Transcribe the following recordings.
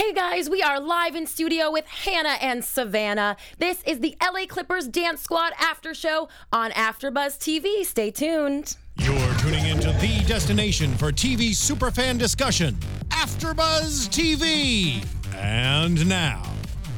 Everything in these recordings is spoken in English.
Hey guys, we are live in studio with Hannah and Savanna. This is the LA Clippers Dance Squad after show on AfterBuzz TV. Stay tuned. You're tuning into the destination for TV superfan discussion, AfterBuzz TV. And now,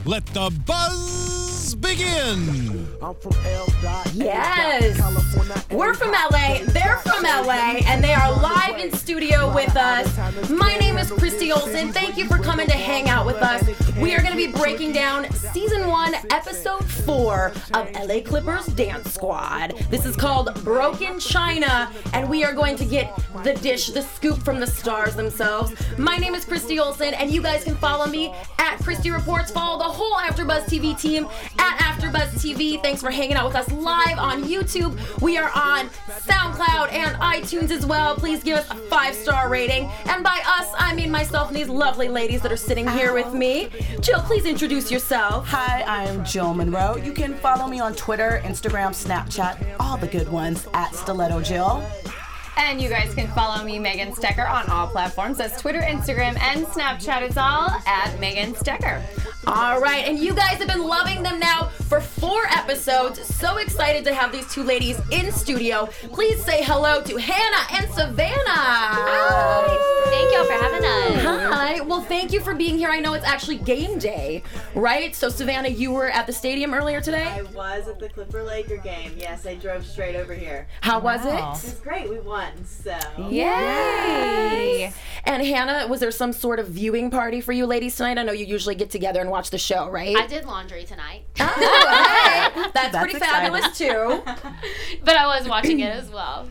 let the buzz begin. I'm from L. Yes. Dot, California, A. We're from LA, they're from LA, and they are live in studio with us. My name is Christy Olson. Thank you for coming to hang out with us. We are going to be breaking down season one, episode four of LA Clippers Dance Squad. This is called Broken China, and we are going to get the dish, the scoop from the stars themselves. My name is Christy Olson, and you guys can follow me at Christy Reports. Follow the whole AfterBuzz TV team at AfterBuzz TV. Thanks for hanging out with us live on YouTube. We are on SoundCloud and iTunes as well. Please give us a five star rating. And by us, I mean myself and these lovely ladies that are sitting here with me. Jill, please introduce yourself. Hi, I am Jill Munroe. You can follow me on Twitter, Instagram, Snapchat, all the good ones at Stiletto Jill. And you guys can follow me, Megan Stecher, on all platforms. That's Twitter, Instagram, and Snapchat. It's all at Megan Stecher. All right, and you guys have been loving them now for four episodes. So excited to have these two ladies in studio. Please say hello to Hannah and Savanna. Hi, Thank y'all for having us. Hi. Well, thank you for being here. I know it's actually game day, right? So, Savanna, you were at the stadium earlier today. I was at the Clipper Laker game. Yes, I drove straight over here. How was It it? was great. We won. So Yay! And Hannah, was there some sort of viewing party for you ladies tonight? I know you usually get together and watch the show, right? I did laundry tonight, Oh, okay. That's, That's pretty exciting. fabulous too. but I was watching it as well.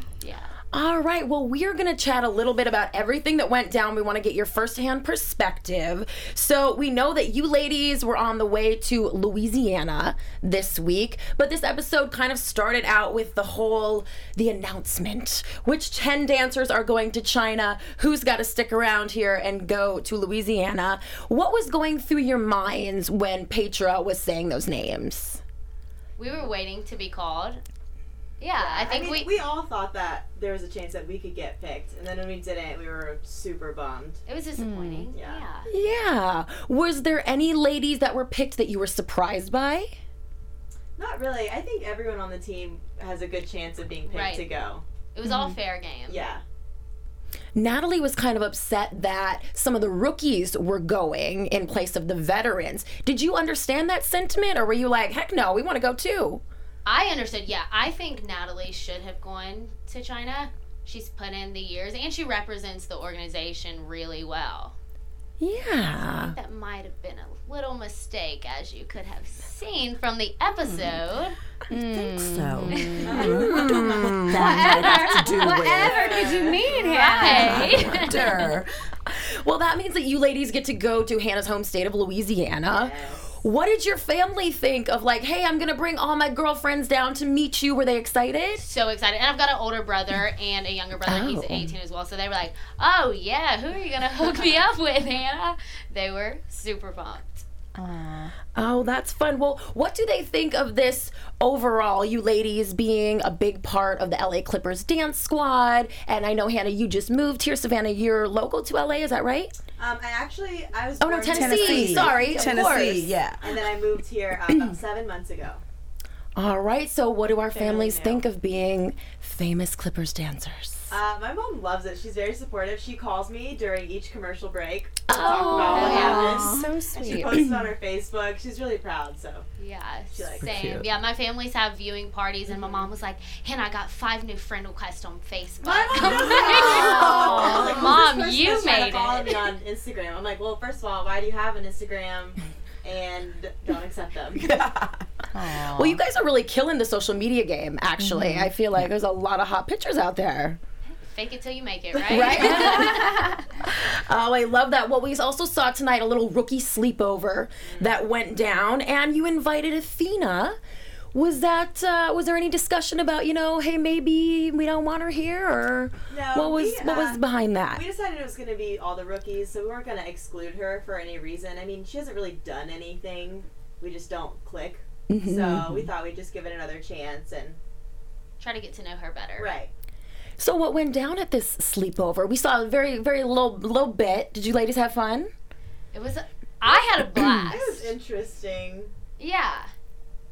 All right, well, we're going to chat a little bit about everything that went down. We want to get your firsthand perspective. So, we know that you ladies were on the way to Louisiana this week, but this episode kind of started out with the whole the announcement which 10 dancers are going to China, who's got to stick around here and go to Louisiana. What was going through your minds when Petra was saying those names? We were waiting to be called. Yeah, I I think mean, we, we all thought that there was a chance that we could get picked, and then when we didn't, we were super bummed. It was hmm. disappointing. yeah. yeah. Yeah. Was there any ladies that were picked that you were surprised by? Not really. I think everyone on the team has a good chance of being picked Right. to go. It was all hmm. fair game. Yeah. Natalie was kind of upset that some of the rookies were going in place of the veterans. Did you understand that sentiment, or were you like, heck no, we want to go too? I understood. Yeah, I think Natalie should have gone to China. She's put in the years and she represents the organization really well. Yeah. That might have been a little mistake, as you could have seen from the episode. I think so. Hmm. Whatever could you mean, Hannah? Right. Well, that means that you ladies get to go to Hannah's home state of Louisiana. Oh. What did your family think of like, hey, I'm gonna bring all my girlfriends down to meet you? Were they excited? so excited. And I've got an older brother and a younger brother. He's Oh. 18 as well. So they were like, oh, yeah, who are you to hook me up with, Hannah? They were super pumped. Oh, that's fun. Well, what do they think of this overall, you ladies being a big part of the LA Clippers dance squad? And I know, Hannah, you just moved here. Savanna, you're local to LA, is that right? Um, I actually, I was Oh, no, Tennessee. Tennessee. Sorry, Tennessee, yeah. and then I moved here uh, about seven months ago. All right, so what do our families think of being famous Clippers dancers? Uh, my mom loves it. She's very supportive. She calls me during each commercial break to Oh, talk about what happened. So And she sweet. posts it on her Facebook. She's really proud. So Yeah, She likes same. cute. Yeah, my families have viewing parties, and my mom was like, "Hannah, I got five new friend requests on Facebook." My mom does I'm like, Like, Mom, who's this person you that's trying to made follow me on Instagram. I'm like, well, first of all, why do you have an Instagram and don't accept them? Well, you guys are really killing the social media game, actually. I feel like there's a lot of hot pictures out there. Fake it till you make it, right? Right? oh, I love that. Well, we also saw tonight a little rookie sleepover that went down, and you invited Athena. Was that uh, was there any discussion about you know, hey, maybe we don't want her here, or No, what was we, what was uh, behind that? We decided it was going to be all the rookies, so we weren't going to exclude her for any reason. I mean, she hasn't really done anything. We just don't click. Mm-hmm. So we thought we'd just give it another chance and Try to get to know her better. right. So what went down at this sleepover? We saw a very very little little bit. Did you ladies have fun? It was I had a blast. It was interesting. yeah.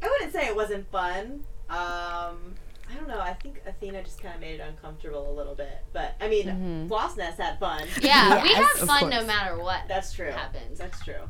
I wouldn't say it wasn't fun. Um, I don't know. I think Athena just kind of made it uncomfortable a little bit. But I mean, Floss Nest had fun. Yeah, we have of fun no matter what. That's true. Happens. That's true.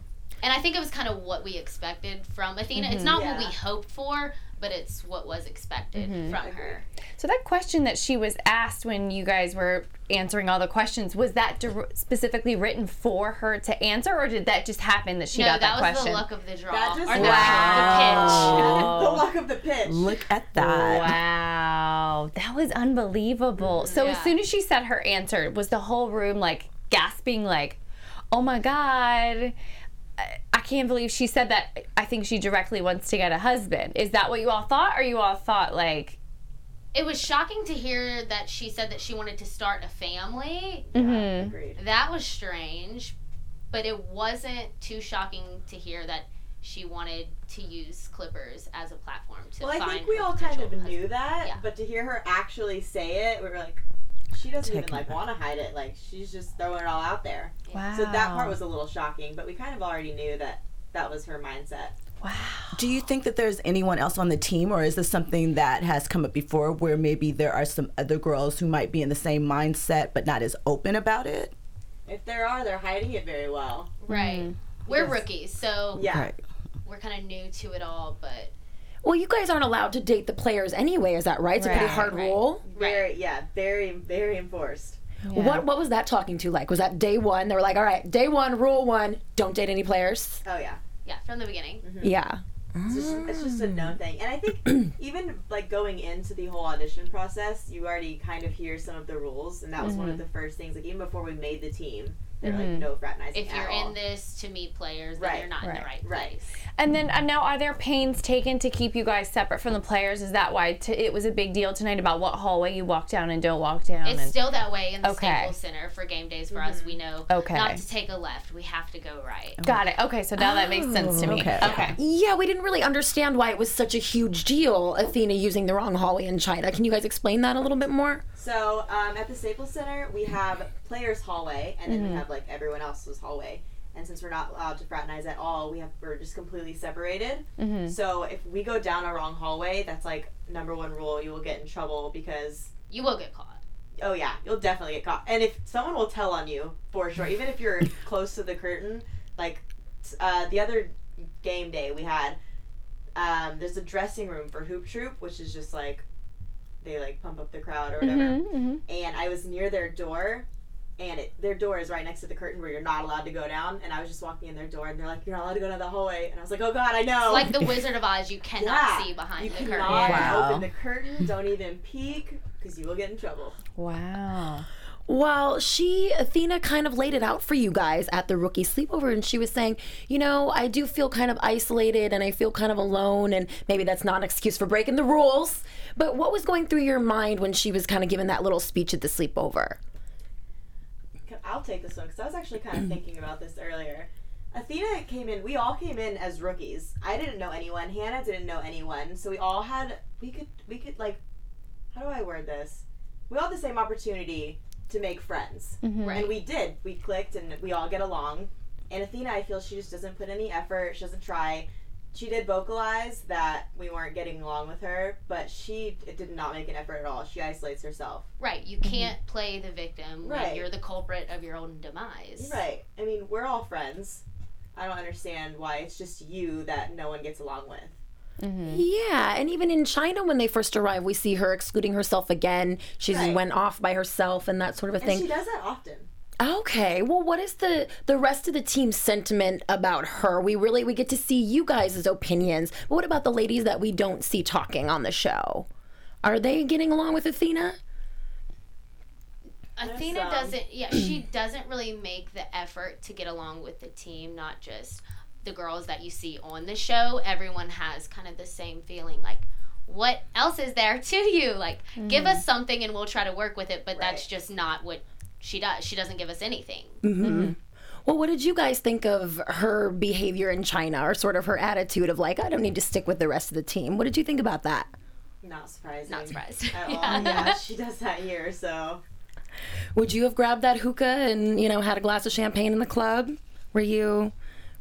And I think it was kind of what we expected from Athena. It's not what we hoped for, but it's what was expected mm-hmm. from her. So that question that she was asked when you guys were answering all the questions was that dir- specifically written for her to answer, or did that just happen that she no, got that, question? that, was question? the luck of the draw. That just or the, Wow. the luck of the pitch. Look at that. Wow, that was unbelievable. Mm-hmm. So as soon as she said her answer, was the whole room like gasping, like, "Oh my god!" I- I can't believe she said that. I think she directly wants to get a husband. Is that what you all thought, or you all thought like, It was shocking to hear that she said that she wanted to start a family. mhm. Agreed. That was strange, but it wasn't too shocking to hear that she wanted to use Clippers as a platform to Well, I find think we all kind of potential knew that, Yeah. but to hear her actually say it, we were like, she doesn't even like want to hide it. Like she's just throwing it all out there. wow. So that part was a little shocking, but we kind of already knew that that was her mindset. Wow. Do you think that there's anyone else on the team, or is this something that has come up before where maybe there are some other girls who might be in the same mindset but not as open about it? If there are, they're hiding it very well. Right. Mm-hmm. We're Yes. rookies, so Yeah. Right. we're kind of new to it all, but Well, you guys aren't allowed to date the players anyway. Is that right? It's a pretty Right, hard right. rule. Very, yeah, very, very enforced. What What was that talking to like? Was that day one? They were like, all right, day one, rule one, don't date any players. Oh yeah. yeah, from the beginning. Mm-hmm. Yeah. It's just, it's just a known thing. And I think even like going into the whole audition process, you already kind of hear some of the rules, and that was one of mm-hmm. the first things. Like even before we made the team, they're like no fraternizing If at you're all. in this to meet players, then Right, you're not in the right, right right. place. And then uh, now, are there pains taken to keep you guys separate from the players? Is that why t- it was a big deal tonight about what hallway you walk down and don't walk down? It's and- still that way in the Okay. Staples Center for game days for us. We know Okay. not to take a left. We have to go right. Got it. Okay, so now that makes sense to me. okay. okay. Yeah, we didn't really understand why it was such a huge deal, Athena using the wrong hallway in China. Can you guys explain that a little bit more? So um, at the Staples Center, we have players' hallway, and then we have like everyone else's hallway. And since we're not allowed to fraternize at all, we have we're just completely separated. So if we go down a wrong hallway, that's like number one rule: you will get in trouble because You will get caught. oh yeah, you'll definitely get caught. And if someone will tell on you for sure, even if you're close to the curtain, like uh, the other game day we had, um, there's a dressing room for Hoop Troop, which is just like they like pump up the crowd or whatever. And I was near their door. And it, their door is right next to the curtain where you're not allowed to go down. And I was just walking in their door, and they're like, "You're not allowed to go down the hallway." And I was like, "Oh God, I know." Like the Wizard of Oz, you cannot yeah, see behind you the cannot curtain. Wow. open the curtain. Don't even peek, because you will get in trouble. Wow. Well, she, Athena, kind of laid it out for you guys at the rookie sleepover, and she was saying, you know, I do feel kind of isolated and I feel kind of alone, and maybe that's not an excuse for breaking the rules. But what was going through your mind when she was kind of giving that little speech at the sleepover? I'll take this one because I was actually kind of thinking about this earlier. Athena came in. We all came in as rookies. I didn't know anyone. Hannah didn't know anyone. So we all had. We could. We could like. How do I word this? We all had the same opportunity to make friends, mm-hmm. and we did. We clicked, and we all get along. And Athena, I feel she just doesn't put any effort. She doesn't try. She did vocalize that we weren't getting along with her, but she did not make an effort at all. She isolates herself. Right. You mhm. can't play the victim when Right. you're the culprit of your own demise. Right. I mean, we're all friends. I don't understand why it's just you that no one gets along with. Mm-hmm. Yeah, and even in China, when they first arrive, we see her excluding herself again. She Right. went off by herself and that sort of a And thing. she does that often. Okay, well, what is the the rest of the team's sentiment about her? We really we get to see you guys' opinions. But what about the ladies that we don't see talking on the show? Are they getting along with Athena? Athena some. doesn't. Yeah, she doesn't really make the effort to get along with the team. Not just the girls that you see on the show. Everyone has kind of the same feeling. Like, what else is there to you? Like, give mm-hmm. us something and we'll try to work with it. But that's just not what she does. She doesn't give us anything. Mm-hmm. Mm-hmm. Well, what did you guys think of her behavior in China, or sort of her attitude of like, I don't need to stick with the rest of the team? What did you think about that? Not surprised. Not surprised. At all. Yeah. Yeah, she does that here, so. Would you have grabbed that hookah and you know had a glass of champagne in the club? Were you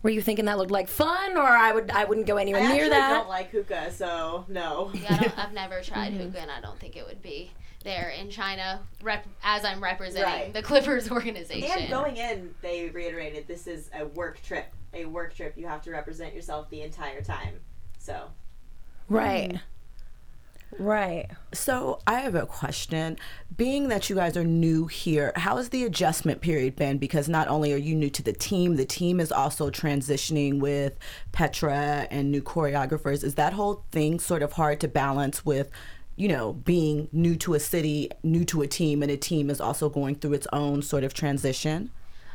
Were you thinking that looked like fun, or I would I wouldn't go anywhere actually near that? I don't like hookah, so no. Yeah, I don't, I've never tried mm-hmm. hookah, and I don't think it would be there in China. Rep, as I'm representing Right. the Clippers organization. And going in, they reiterated this is a work trip. A work trip. You have to represent yourself the entire time. So right. Right. So I have a question. Being that you guys are new here, how has the adjustment period been? Because not only are you new to the team, the team is also transitioning with Petra and new choreographers. Is that whole thing sort of hard to balance with, you know, being new to a city, new to a team, and a team is also going through its own sort of transition?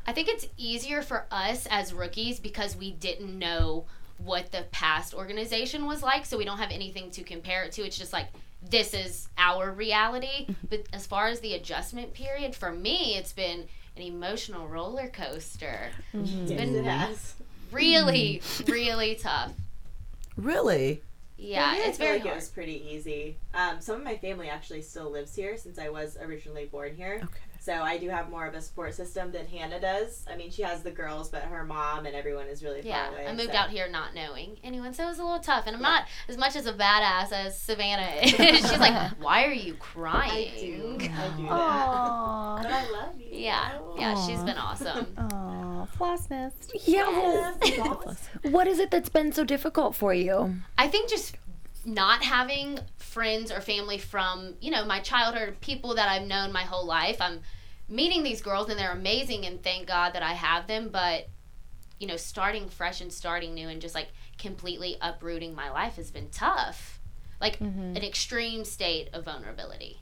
I think it's easier for us as rookies because we didn't know what the past organization was like, so we don't have anything to compare it to. It's just like this is our reality. Mm-hmm. But as far as the adjustment period, for me, it's been an emotional roller coaster. Mm-hmm. It's yes, it been has. really, really tough. Really? Yeah, For me, I it's feel very like it was pretty easy. Um, some of my family actually still lives here since I was originally born here. Okay. So I do have more of a support system than Hannah does. I mean, she has the girls, but her mom and everyone is really Yeah, far away. I moved so. out here not knowing anyone, so it was a little tough. And I'm not as much as a badass as Savanna is. She's like, "Why are you I crying?" do. I do that. Aww. But I love you. Yeah, yeah, she's been awesome. Aww. Floss nest. Yeah. Well, what is it that's been so difficult for you? I think just not having friends or family from, you know, my childhood, people that I've known my whole life. I'm meeting these girls and they're amazing and thank God that I have them, but you know, starting fresh and starting new and just like completely uprooting my life has been tough. Like mm-hmm. an extreme state of vulnerability.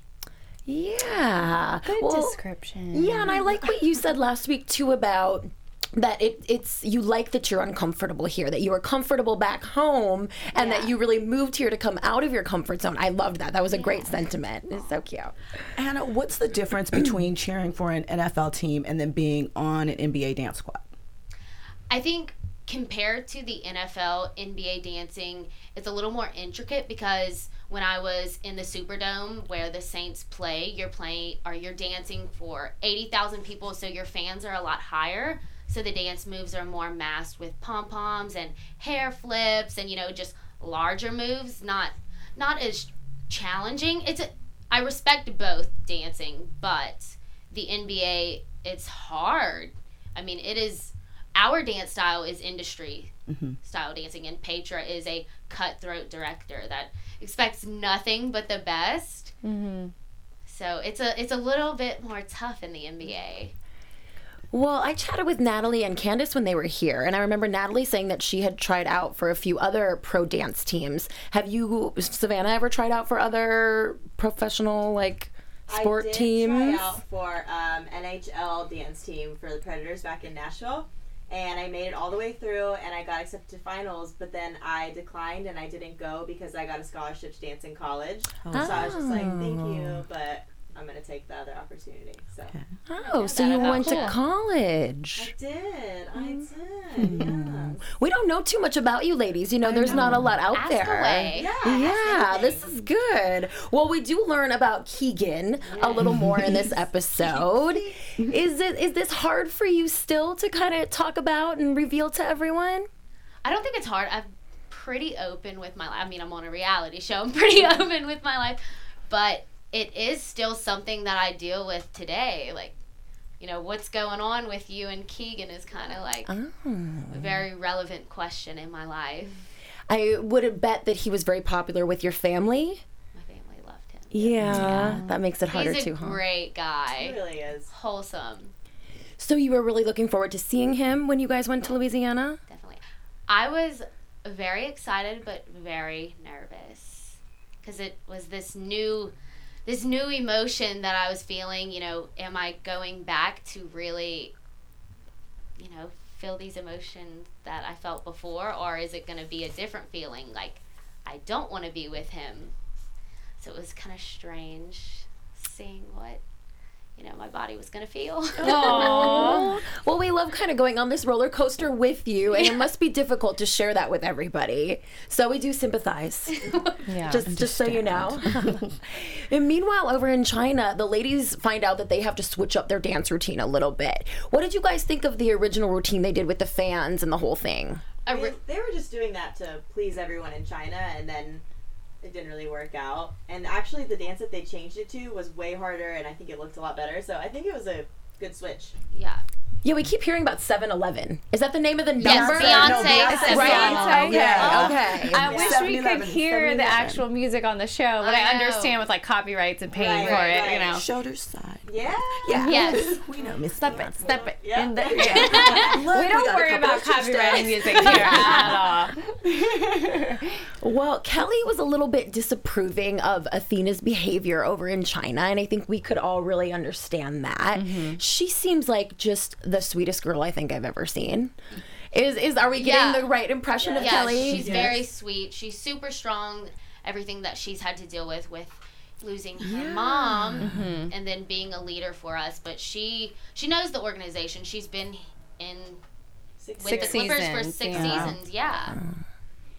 Yeah. Good Well, description. Yeah, and I like what you said last week too about that it, it's you like that you're uncomfortable here that you are comfortable back home and that you really moved here to come out of your comfort zone. I loved that. That was a great sentiment. It's so cute. Hannah what's the difference between cheering for an NFL team and then being on an NBA dance squad? I think compared to the NFL, NBA dancing, it's a little more intricate because when I was in the Superdome where the Saints play, you're playing or you're dancing for 80,000 people, so your fans are a lot higher. So the dance moves are more masked with pom poms and hair flips and you know just larger moves, not not as challenging. It's a, I respect both dancing, but the NBA it's hard. I mean, it is our dance style is industry style dancing, and Petra is a cutthroat director that expects nothing but the best. Mm-hmm. So it's a it's a little bit more tough in the NBA. Well i chatted with natalie and candace when they were here and i remember natalie saying that she had tried out for a few other pro dance teams have you savanna ever tried out for other professional like sport teams? I did teams try out for um, NHL dance team for the Predators back in Nashville, and I made it all the way through, and I got accepted to finals. But then I declined, and I didn't go because I got a scholarship to dance in college. So I was just like, thank you, but I'm gonna take the other opportunity. So oh so you about went to college. I did, I Mm-hmm. did, yes. we don't know too much about you ladies you know there's not a lot out Ask there away. Yeah, Yeah, this is good. Well, we do learn about Keegan a little more in this episode. is it is this hard for you still to kind of talk about and reveal to everyone? I don't think it's hard. I'm pretty open with my life. I mean, I'm on a reality show. I'm pretty open with my life, but it is still something that I deal with today. Like, you know, what's going on with you and Keegan is kind of like Oh. a very relevant question in my life. I would have bet that he was very popular with your family. My family loved him. Yeah, that makes it harder He's a too, huh? great guy. He really is. Wholesome. So you were really looking forward to seeing him when you guys went to Louisiana? Definitely. I was very excited but very nervous because it was this new this new emotion that I was feeling, you know, am I going back to really you know, feel these emotions that I felt before or is it going to be a different feeling like I don't want to be with him. So it was kind of strange seeing what you know, my body was gonna feel. Well, we love kind of going on this roller coaster with you, and it must be difficult to share that with everybody. So we do sympathize. Yeah. just just so you know. and meanwhile, over in China, the ladies find out that they have to switch up their dance routine a little bit. What did you guys think of the original routine they did with the fans and the whole thing? I I mean, they were just doing that to please everyone in China, and then it didn't really work out. And actually, the dance that they changed it to was way harder, and I think it looked a lot better. So I think it was a good switch. yeah. Yeah, we keep hearing about 7-Eleven. Is that the name of the Yes, number? Beyonce. Beyonce. Right. Beyonce. Okay. Yeah. Okay. I wish we could hear the actual music on the show, but I, I understand with like copyrights and paying Right, for right, it, right. you know. Shoulder side. Yeah. Yeah. Yes. we know Miss Step it, step it. Yeah. in the- Look, we don't got a worry about of church copyrighted music here at all. Well, Kelly was a little bit disapproving of Athena's behavior over in China, and I think we could all really understand that. Mm-hmm. She seems like just the sweetest girl I think I've ever seen. Is is are we getting Yeah. the right impression of Yeah, Kelly? she's very sweet. She's super strong. Everything that she's had to deal with with losing her mom and then being a leader for us, but she she knows the organization. She's been in Six, with Six the Clippers for six yeah. seasons. Yeah.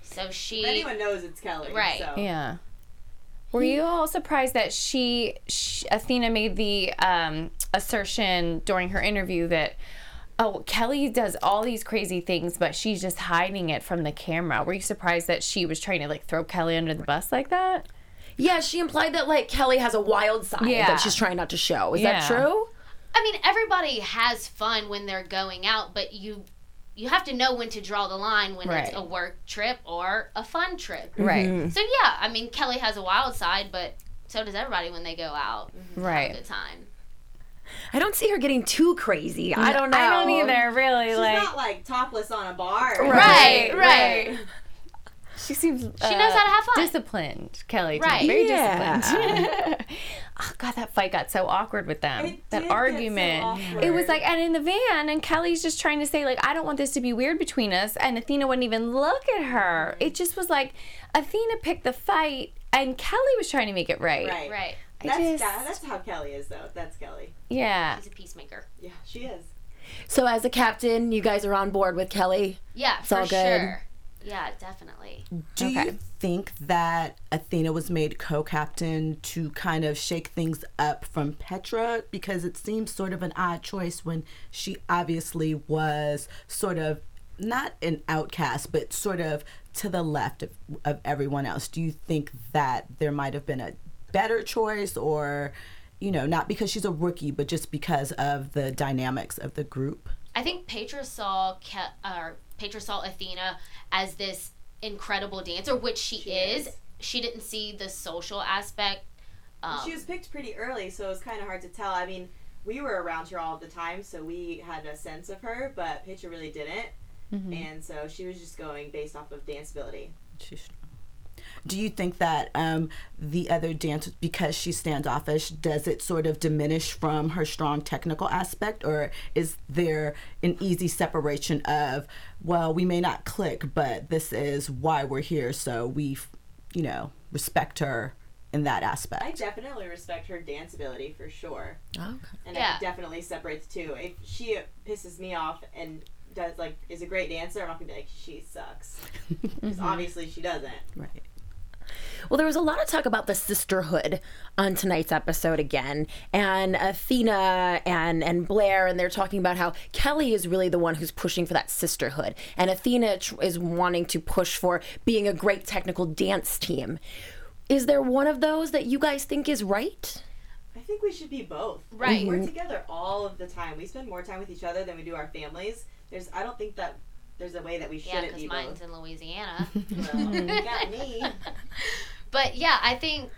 So she If anyone knows it's Kelly. Right. So. Yeah. Were you all surprised that she, she Athena made the um, assertion during her interview that oh Kelly does all these crazy things but she's just hiding it from the camera? Were you surprised that she was trying to like throw Kelly under the bus like that? yeah, she implied that like Kelly has a wild side Yeah. that she's trying not to show. Is Yeah. that true? I mean, everybody has fun when they're going out, but you you have to know when to draw the line when Right. it's a work trip or a fun trip. Right. Mm-hmm. So yeah, I mean, Kelly has a wild side, but so does everybody when they go out. and Have Right. a good time. I don't see her getting too crazy. I don't know. I don't either, really. She's like not like topless on a bar. Right, right. She seems she She knows uh, how to have fun. Disciplined, Kelly. too. Right. Very Yeah. disciplined. oh god, that fight got so awkward with them. It that did get so argument. awkward. it was like and in the van and Kelly's just trying to say like I don't want this to be weird between us and Athena wouldn't even look at her. Mm-hmm. It just was like Athena picked the fight and Kelly was trying to make it right. Right. Right. I That's, just- that, that's how Kelly is, though. That's Kelly. Yeah. She's a peacemaker. Yeah, she is. So as a captain, you guys are on board with Kelly. Yeah, all for good. sure. Yeah, definitely. Do Okay. you think that Athena was made co-captain to kind of shake things up from Petra because it seems sort of an odd choice when she obviously was sort of not an outcast but sort of to the left of, of everyone else. Do you think that there might have been a better choice or you know, not because she's a rookie, but just because of the dynamics of the group. I think Petra saw Ke- or Petra saw Athena as this incredible dancer, which she, is. is. She didn't see the social aspect. Um, she was picked pretty early, so it was kind of hard to tell. I mean, we were around her all the time, so we had a sense of her, but Petra really didn't. And so she was just going based off of dance ability. She's do you think that um, the other dancers, because she's standoffish, does it sort of diminish from her strong technical aspect, or is there an easy separation of, well, we may not click, but this is why we're here, so we, you know, respect her in that aspect? I definitely respect her dance ability for sure. Okay. And Yeah. I definitely separate the two. If she pisses me off and does like is a great dancer, I'm not gonna be like she sucks because obviously she doesn't. right. Well, there was a lot of talk about the sisterhood on tonight's episode again, and uh, Athena and and Blair, and they're talking about how Kelly is really the one who's pushing for that sisterhood, and Athena is wanting to push for being a great technical dance team. Is there one of those that you guys think is right? I think we should be both. Right. We're mm-hmm. together all of the time. We spend more time with each other than we do our families. There's I don't think that there's a way that we yeah, shouldn't because be mine's both. in Louisiana. Well, you got me. but yeah, I think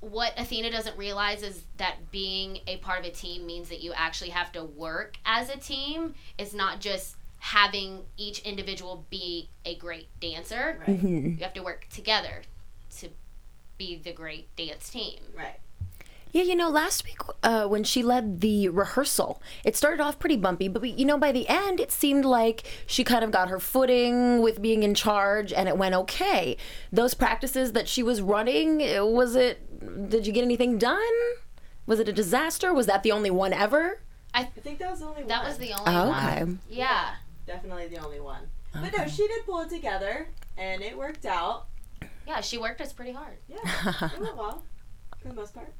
what Athena doesn't realize is that being a part of a team means that you actually have to work as a team. It's not just having each individual be a great dancer. Right. You have to work together to be the great dance team. Right. Yeah, you know, last week uh, when she led the rehearsal, it started off pretty bumpy, but we, you know, by the end, it seemed like she kind of got her footing with being in charge, and it went okay. Those practices that she was running, uh, was it? Did you get anything done? Was it a disaster? Was that the only one ever? I think that was the only one. That was the only Oh, one. okay. Yeah. definitely the only one. But no, she did pull it together, and it worked out. Yeah, she worked us pretty hard. Yeah, it went well for the most part.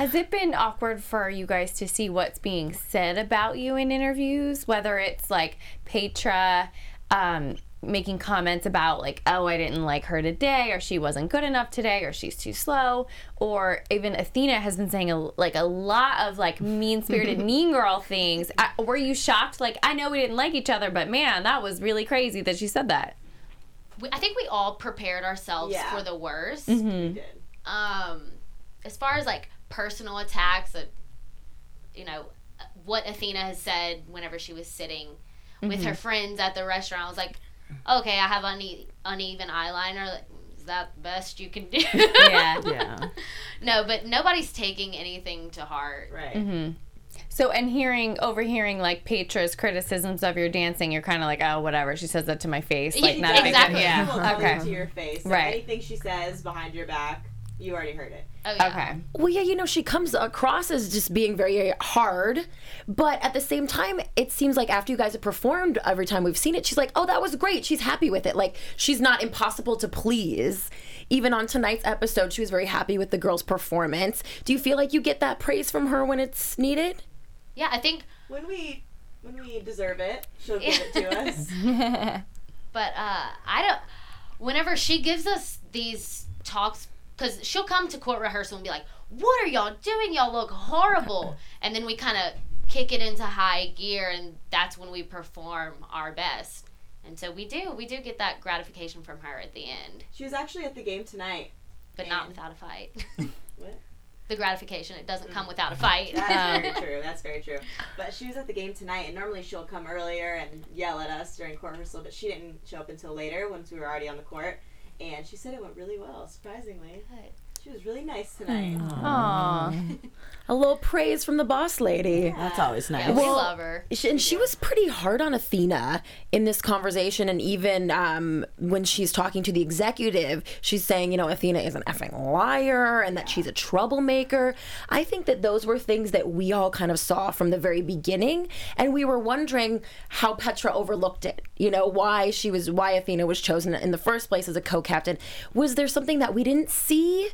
Has it been awkward for you guys to see what's being said about you in interviews? Whether it's like Petra um, making comments about, like, oh, I didn't like her today, or she wasn't good enough today, or she's too slow, or even Athena has been saying a, like a lot of like mean spirited, mean girl things. I, were you shocked? Like, I know we didn't like each other, but man, that was really crazy that she said that. We, I think we all prepared ourselves Yeah. for the worst. We did. Um, as far as like personal attacks, uh, you know, what Athena has said whenever she was sitting with her friends at the restaurant, I was like, okay, I have une- uneven eyeliner. Is that the best you can do? Yeah. Yeah. no, but nobody's taking anything to heart. Right. So, and hearing, overhearing like Petra's criticisms of your dancing, you're kind of like, oh, whatever. She says that to my face. Like, not a big Exactly. deal. She Yeah. will tell Okay. to your face. So Right. Anything she says behind your back, you already heard it. Oh, yeah. Okay. Well, yeah, you know, she comes across as just being very hard, but at the same time, it seems like after you guys have performed every time we've seen it, she's like, oh, that was great. She's happy with it. Like, she's not impossible to please. Even on tonight's episode, she was very happy with the girl's performance. Do you feel like you get that praise from her when it's needed? Yeah, I think When we when we deserve it, she'll give it to us. But uh, I don't. Whenever she gives us these talks, because she'll come to court rehearsal and be like, "What are y'all doing? Y'all look horrible," and then we kind of kick it into high gear, and that's when we perform our best. And so we do. We do get that gratification from her at the end, She was actually at the game tonight. but not without a fight. What? the gratification it doesn't come mm. without a fight. That's very true. That's very true. But she was at the game tonight, and normally she'll come earlier and yell at us during court rehearsal, but she didn't show up until later once we were already on the court. And she said it went really well, surprisingly. Good. She was really nice tonight. Aw. A little praise from the boss lady. That's always nice. Yeah, we Well, love her. She- And she was pretty hard on Athena in this conversation, and even um, when she's talking to the executive, she's saying, you know, Athena is an effing liar and that she's a troublemaker. I think that those were things that we all kind of saw from the very beginning, and we were wondering how Petra overlooked it. You know, why she was, why Athena was chosen in the first place as a co-captain. Was there something that we didn't see?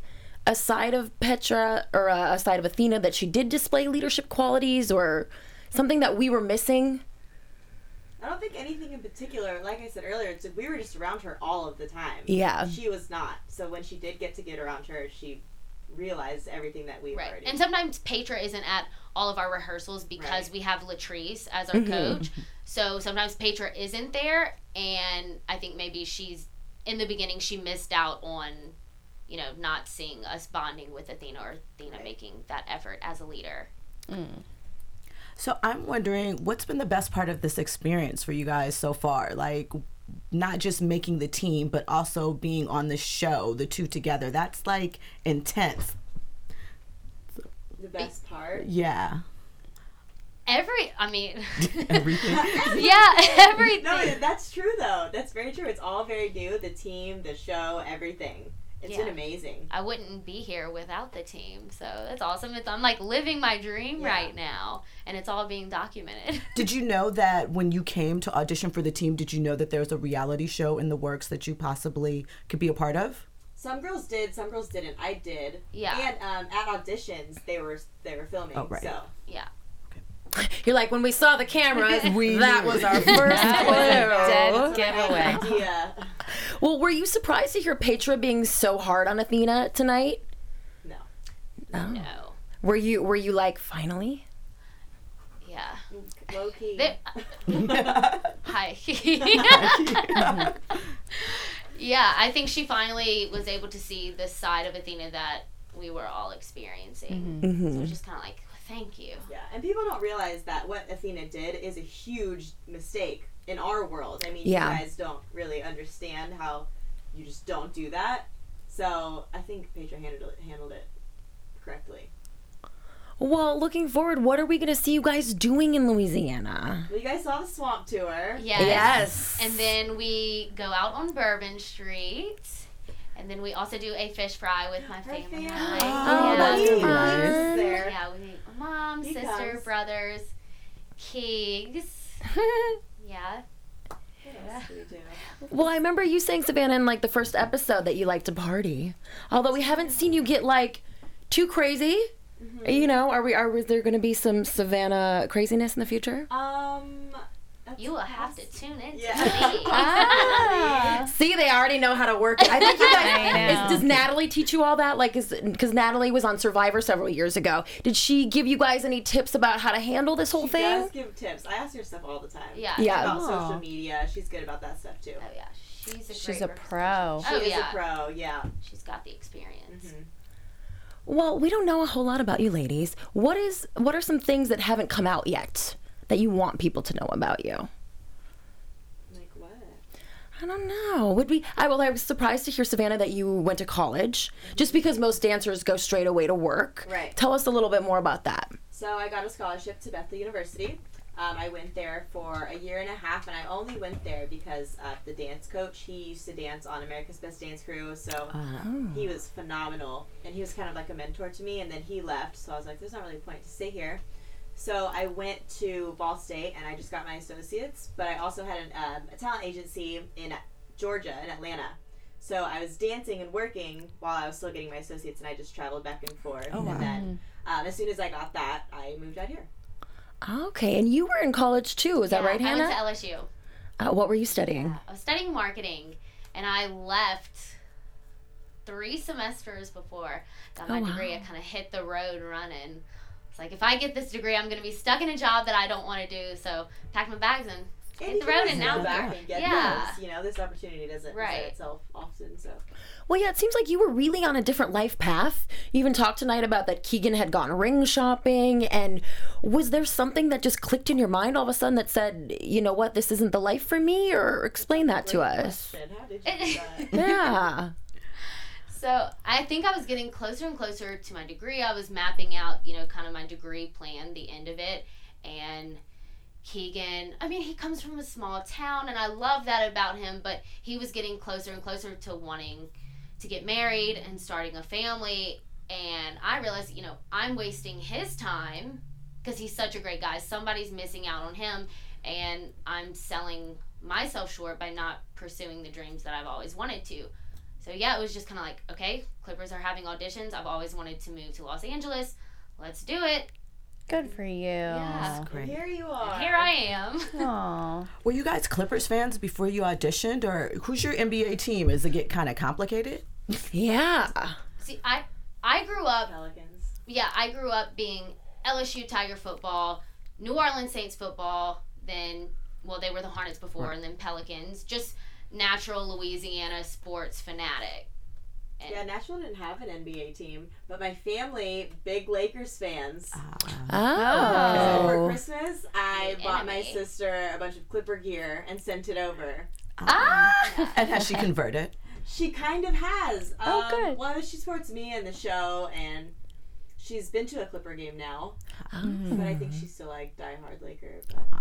A side of Petra or a, a side of Athena that she did display leadership qualities or something that we were missing. I don't think anything in particular. Like I said earlier, it's like we were just around her all of the time. Yeah. She was not. So when she did get to get around her, she realized everything that we Right. already. And sometimes Petra isn't at all of our rehearsals because Right. we have Latrice as our mm-hmm. coach. So sometimes Petra isn't there and I think maybe she's in the beginning she missed out on you know not seeing us bonding with Athena or Athena making that effort as a leader. Mm. So I'm wondering what's been the best part of this experience for you guys so far? Like not just making the team, but also being on the show, the two together. That's like intense. the best part. Yeah. Every I mean Everything. yeah, everything. No, that's true though. That's very true. It's all very new. The team, the show, everything. It's Yeah. been amazing. I wouldn't be here without the team. So that's awesome. It's I'm like living my dream Yeah. right now and it's all being documented. did you know that when you came to audition for the team, did you know that there was a reality show in the works that you possibly could be a part of? Some girls did, some girls didn't. I did. Yeah. And um, at auditions, they were they were filming. Oh, right. So yeah. You're like, when we saw the cameras, We that knew. was our first Dead clue. giveaway. idea. Well, were you surprised to hear Petra being so hard on Athena tonight? No. No. Were you were you like, finally? Yeah. Low key. There- uh, Hi. yeah, I think she finally was able to see the side of Athena that we were all experiencing. Mm-hmm. So was just kind of like, thank you. Yeah, and people don't realize that what Athena did is a huge mistake in our world. I mean, Yeah. you guys don't really understand how you just don't do that. So I think Petra handled it, handled it correctly. Well, looking forward, what are we gonna see you guys doing in Louisiana? Well, you guys saw the swamp tour. Yes. Yes. And then we go out on Bourbon Street And then we also do a fish fry with my family. family. Like, Oh, yeah. that's Nice. Yeah, we meet my mom, He sister, comes. brothers, Keegs. yeah. What else do we do? Well, I remember you saying Savanna in like the first episode that you like to party. Although we haven't seen you get like too crazy. You know, are we? Are was there going to be some Savanna craziness in the future? Um, that's You will have to tune in to me. Ah. See, they already know how to work it. I think you guys. know. Is, does Natalie teach you all that? Like, is because Natalie was on Survivor several years ago. Did she give you guys any tips about how to handle this whole She thing? does give tips. I ask her stuff all the time. Yeah. Yeah. About Aw. social media. She's good about that stuff too. Oh yeah, she's a She's a pro. She Oh is yeah, a pro. Yeah. she's got the experience. Mhm. Well, we don't know a whole lot about you ladies. What is what are some things that haven't come out yet that you want people to know about you? Like what? I don't know. Would we I well I was surprised to hear Savanna that you went to college just because most dancers go straight away to work. Right. Tell us a little bit more about that. So I got a scholarship to Bethel University. Um, I went there for a year and a half, and I only went there because uh, the dance coach he used to dance on America's Best Dance Crew, so he was phenomenal, and he was kind of like a mentor to me. And then he left, so I was like, "There's not really a point to stay here." So I went to Ball State, and I just got my associates. But I also had an, um, a talent agency in Georgia, in Atlanta. So I was dancing and working while I was still getting my associates, and I just traveled back and forth. wow. And then um, as soon as I got that, I moved out here. Okay, and you were in college too, is that Yeah, right, I Hannah? went to LSU. uh, what were you studying? I was studying marketing, and I left three semesters before got my Oh, degree. I kind of hit the road running. It's like if I get this degree, I'm gonna be stuck in a job that I don't want to do. So pack my bags and And hit you the road, and now back and get Yeah. those. You know, this opportunity doesn't Right. present itself often. So Well, yeah, it seems like you were really on a different life path. You even talked tonight about that Keegan had gone ring shopping. And was there something that just clicked in your mind all of a sudden that said, you know what, this isn't the life for me? Or explain that to us. How did you do that? Yeah. So I think I was getting closer and closer to my degree. I was mapping out, you know, kind of my degree plan, the end of it. And Keegan, I mean, he comes from a small town, and I love that about him, but he was getting closer and closer to wanting to get married and starting a family. And I realized, you know, I'm wasting his time because he's such a great guy. Somebody's missing out on him, and I'm selling myself short by not pursuing the dreams that I've always wanted to. So yeah, it was just kind of like, okay, Clippers are having auditions. I've always wanted to move to Los Angeles. Let's do it. Good for you. Yeah. Great. Here you are. Here I am. Aw. Were you guys Clippers fans before you auditioned, or who's your NBA team? Is it get kind of complicated? Yeah. See, I I grew up. Pelicans. Yeah, I grew up being LSU Tiger football, New Orleans Saints football. Then, well, they were the Hornets before, and then Pelicans. Just natural Louisiana sports fanatic. And- Yeah, Nashville didn't have an NBA team, but my family, big Lakers fans. Oh. So for Christmas, I The bought my sister a bunch of Clipper gear and sent it over. Ah! And has she converted? She kind of has. Oh, um, good. Well, she supports me and the show, and she's been to a Clipper game now. Oh. But I think she's still like diehard Laker. But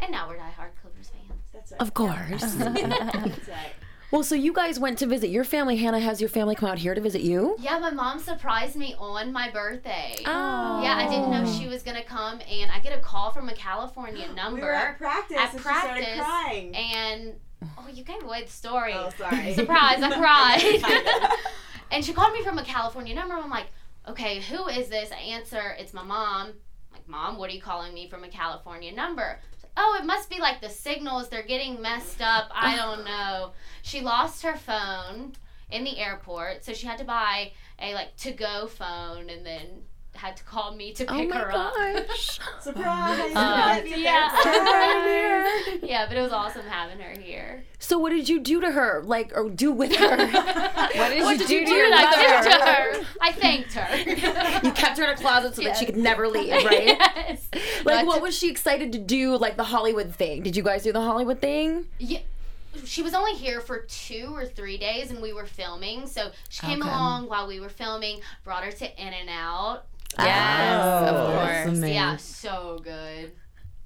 And now we're diehard Clippers fans. That's right. Of course. That's right. well, so you guys went to visit your family. Hannah, has your family come out here to visit you? Yeah, my mom surprised me on my birthday. Oh. Yeah, I didn't know she was gonna come, and I get a call from a California number. We were at practice At and practice, she started crying. and oh, you gave away the story. oh, sorry. Surprise! I cried. and she called me from a California number. I'm like, okay, who is this? I answer, it's my mom. I'm like, mom, what are you calling me from a California number? Oh, it must be like the signals. They're getting messed up. I don't know. She lost her phone in the airport, so she had to buy a like to go phone, and then had to call me to Oh pick my her up. gosh. Surprise! Uh, Let me at yeah. yeah, but it was awesome having her here. So what did you do to her? Like, or do with her? What did What you did do you to do? your I did to her. I thanked her. you kept her in a closet so that she could never leave, right? yes. Like, No, what took- was she excited to do? Like the Hollywood thing? Did you guys do the Hollywood thing? Yeah. She was only here for two or three days, and we were filming. So she came Okay. along while we were filming. Brought her to In-N-Out. Yes, Oh, of course. Yeah, so good.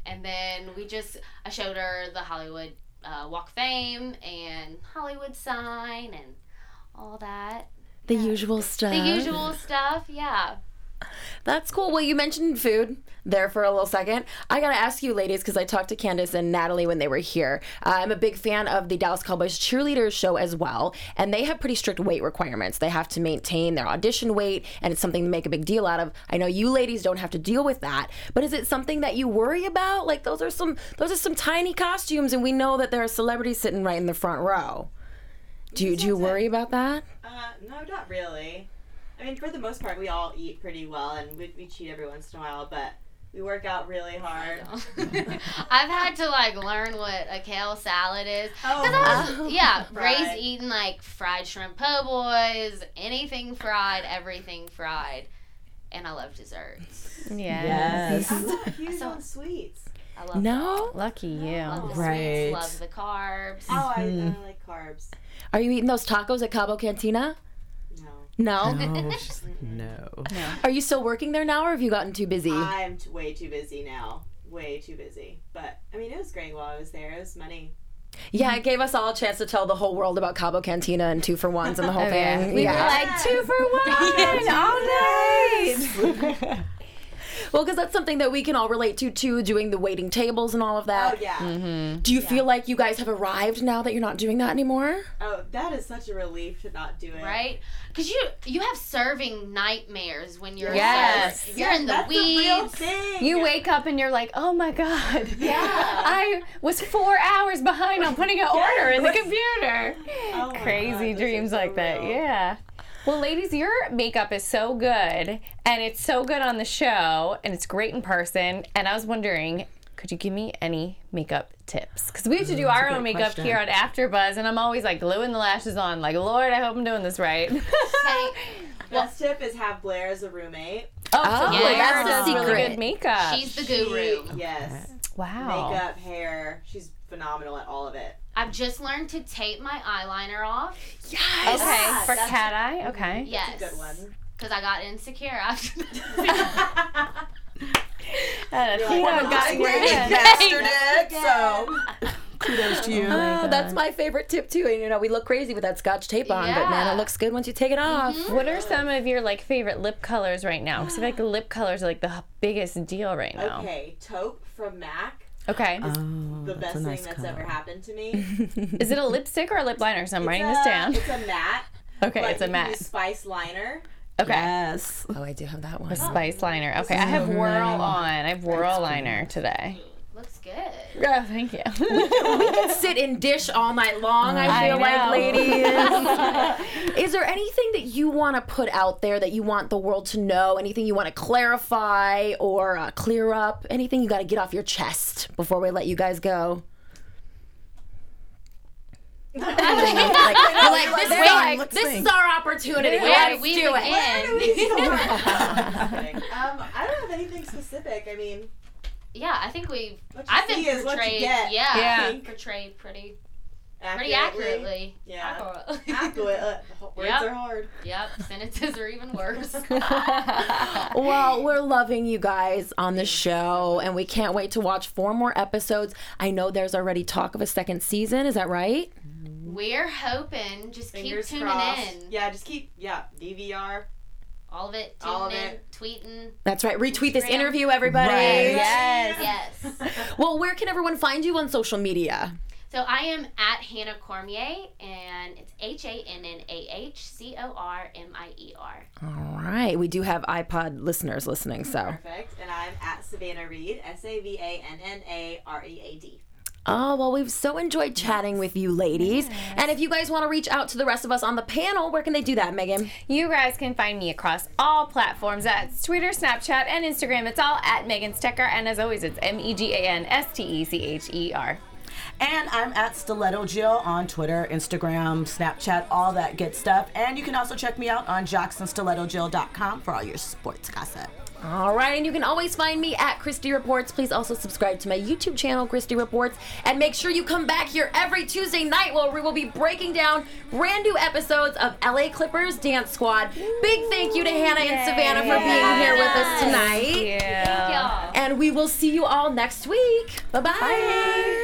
And then we just I showed her the Hollywood uh, Walk of Fame and Hollywood sign and all that. The usual stuff. The usual stuff, yeah. That's cool. Well, you mentioned food there for a little second. I got to ask you, ladies, because I talked to Candace and Natalie when they were here. Uh, I'm a big fan of the Dallas Cowboys cheerleaders show as well, and they have pretty strict weight requirements. They have to maintain their audition weight, and it's something to make a big deal out of. I know you ladies don't have to deal with that, but is it something that you worry about? Like those are some those are some tiny costumes, and we know that there are celebrities sitting right in the front row. Do you, do you worry about that? Uh, no, not really. I mean, for the most part, we all eat pretty well, and we, we cheat every once in a while, but we work out really hard. I've had to like learn what a kale salad is. Oh, I was, yeah, Fried. raised eating like fried shrimp po' boys, anything fried, everything fried, and I love desserts. Yes. I'm not huge on sweets. I love No. Lucky you. love the Right. sweets, love the carbs. Oh, I, I hmm. like carbs. Are you eating those tacos at Cabo Cantina? No. No. She's like, no. Are you still working there now, or have you gotten too busy? I'm t- way too busy now. Way too busy. But, I mean, it was great while I was there. It was money. Yeah, it gave us all a chance to tell the whole world about Cabo Cantina and two for ones and the whole Oh, yeah. thing. We yeah. were like two for one all night. well, because that's something that we can all relate to too, doing the waiting tables and all of that. Oh, that. yeah. Mm-hmm. Do you feel like you guys have arrived now that you're not doing that anymore? Oh, that is such a relief to not do it. Right? Because you you have serving nightmares when you're Yes. serving. You're in the That's the real weeds. thing. You wake up and you're like, oh my god. Yeah. I was four hours behind on putting an order in the computer. Oh Crazy God, dreams so like that. Yeah. Well, ladies, your makeup is so good, and it's so good on the show, and it's great in person. And I was wondering, could you give me any makeup tips? Because we have to do mm, our own makeup question. here at AfterBuzz, and I'm always like gluing the lashes on. Like, Lord, I hope I'm doing this right. Okay. Best tip is have Blair as a roommate. oh, Oh, so yeah, Blair that's the does really secret. good makeup. She's the guru. She- yes. wow. Makeup, hair. She's phenomenal at all of it. I've just learned to tape my eyeliner off. Yes. Okay, Yeah, for cat eye. Okay. Yes. Good one. Because I got insecure after You're Tina like, got "I'm great. Yesterday, so kudos to you. Oh, that's my favorite tip too. And you know, we look crazy with that scotch tape on, but man, it looks good once you take it off. Mm-hmm. What are some of your like favorite lip colors right now? Because I feel like lip colors are like the biggest deal right now. Okay, taupe from MAC. Okay. Oh, The best a nice thing that's color. ever happened to me. Is it a lipstick or a lip liner? So I'm writing It's this down. It's a matte. Okay, but it's a you can matte. use Spice liner. Okay. Yes. Oh, I do have that one. A spice liner. Okay, I have whirl on. I have whirl liner today. Looks good. Oh, thank you. We can sit and dish all night long, I I feel like, ladies. Is there anything that you want to put out there that you want the world to know? Anything you want to clarify or uh, clear up? Anything you got to get off your chest before we let you guys go? like, like, this, is Wait, our, this is our opportunity. Where Let's we do it. begin? um, I don't have anything specific. I mean, yeah, I think we've. what you I've been see is what you portrayed. get. Yeah, Yeah. portrayed pretty Accurately. pretty accurately. Yeah. Accurate. Uh, words Yep. are hard. Yep, sentences are even worse. Well, we're loving you guys on the show, and we can't wait to watch four more episodes. I know there's already talk of a second season. Is that right? We're hoping. Just Fingers keep tuning crossed. in. Yeah, just keep. Yeah, DVR. All of it. Tuning All of in. it. Tweeting. That's right. Retweet this interview, everybody. Right. Yes. Yes. Well, where can everyone find you on social media? So I am at Hannah Cormier, and it's H A N N A H C O R M I E R. All right. We do have iPod listeners listening, so. Perfect. And I'm at Savanna Read. S A V A N N A R E A D. Oh, well, we've so enjoyed chatting with you ladies. And if you guys want to reach out to the rest of us on the panel, where can they do that, Megan? You guys can find me across all platforms at Twitter, Snapchat, and Instagram. It's all at Megan Stecher, and as always, it's M E G A N S T E C H E R. And I'm at Stiletto Jill on Twitter, Instagram, Snapchat, all that good stuff. And you can also check me out on jocksandstilettojill.com for all your sports gossip. All right, and you can always find me at Christy Reports. Please also subscribe to my YouTube channel, Christy Reports, and make sure you come back here every Tuesday night where we will be breaking down brand new episodes of LA Clippers Dance Squad. Big thank you to Hannah and Savanna for being here with us tonight. Yeah. Y'all. And we will see you all next week. Bye-bye.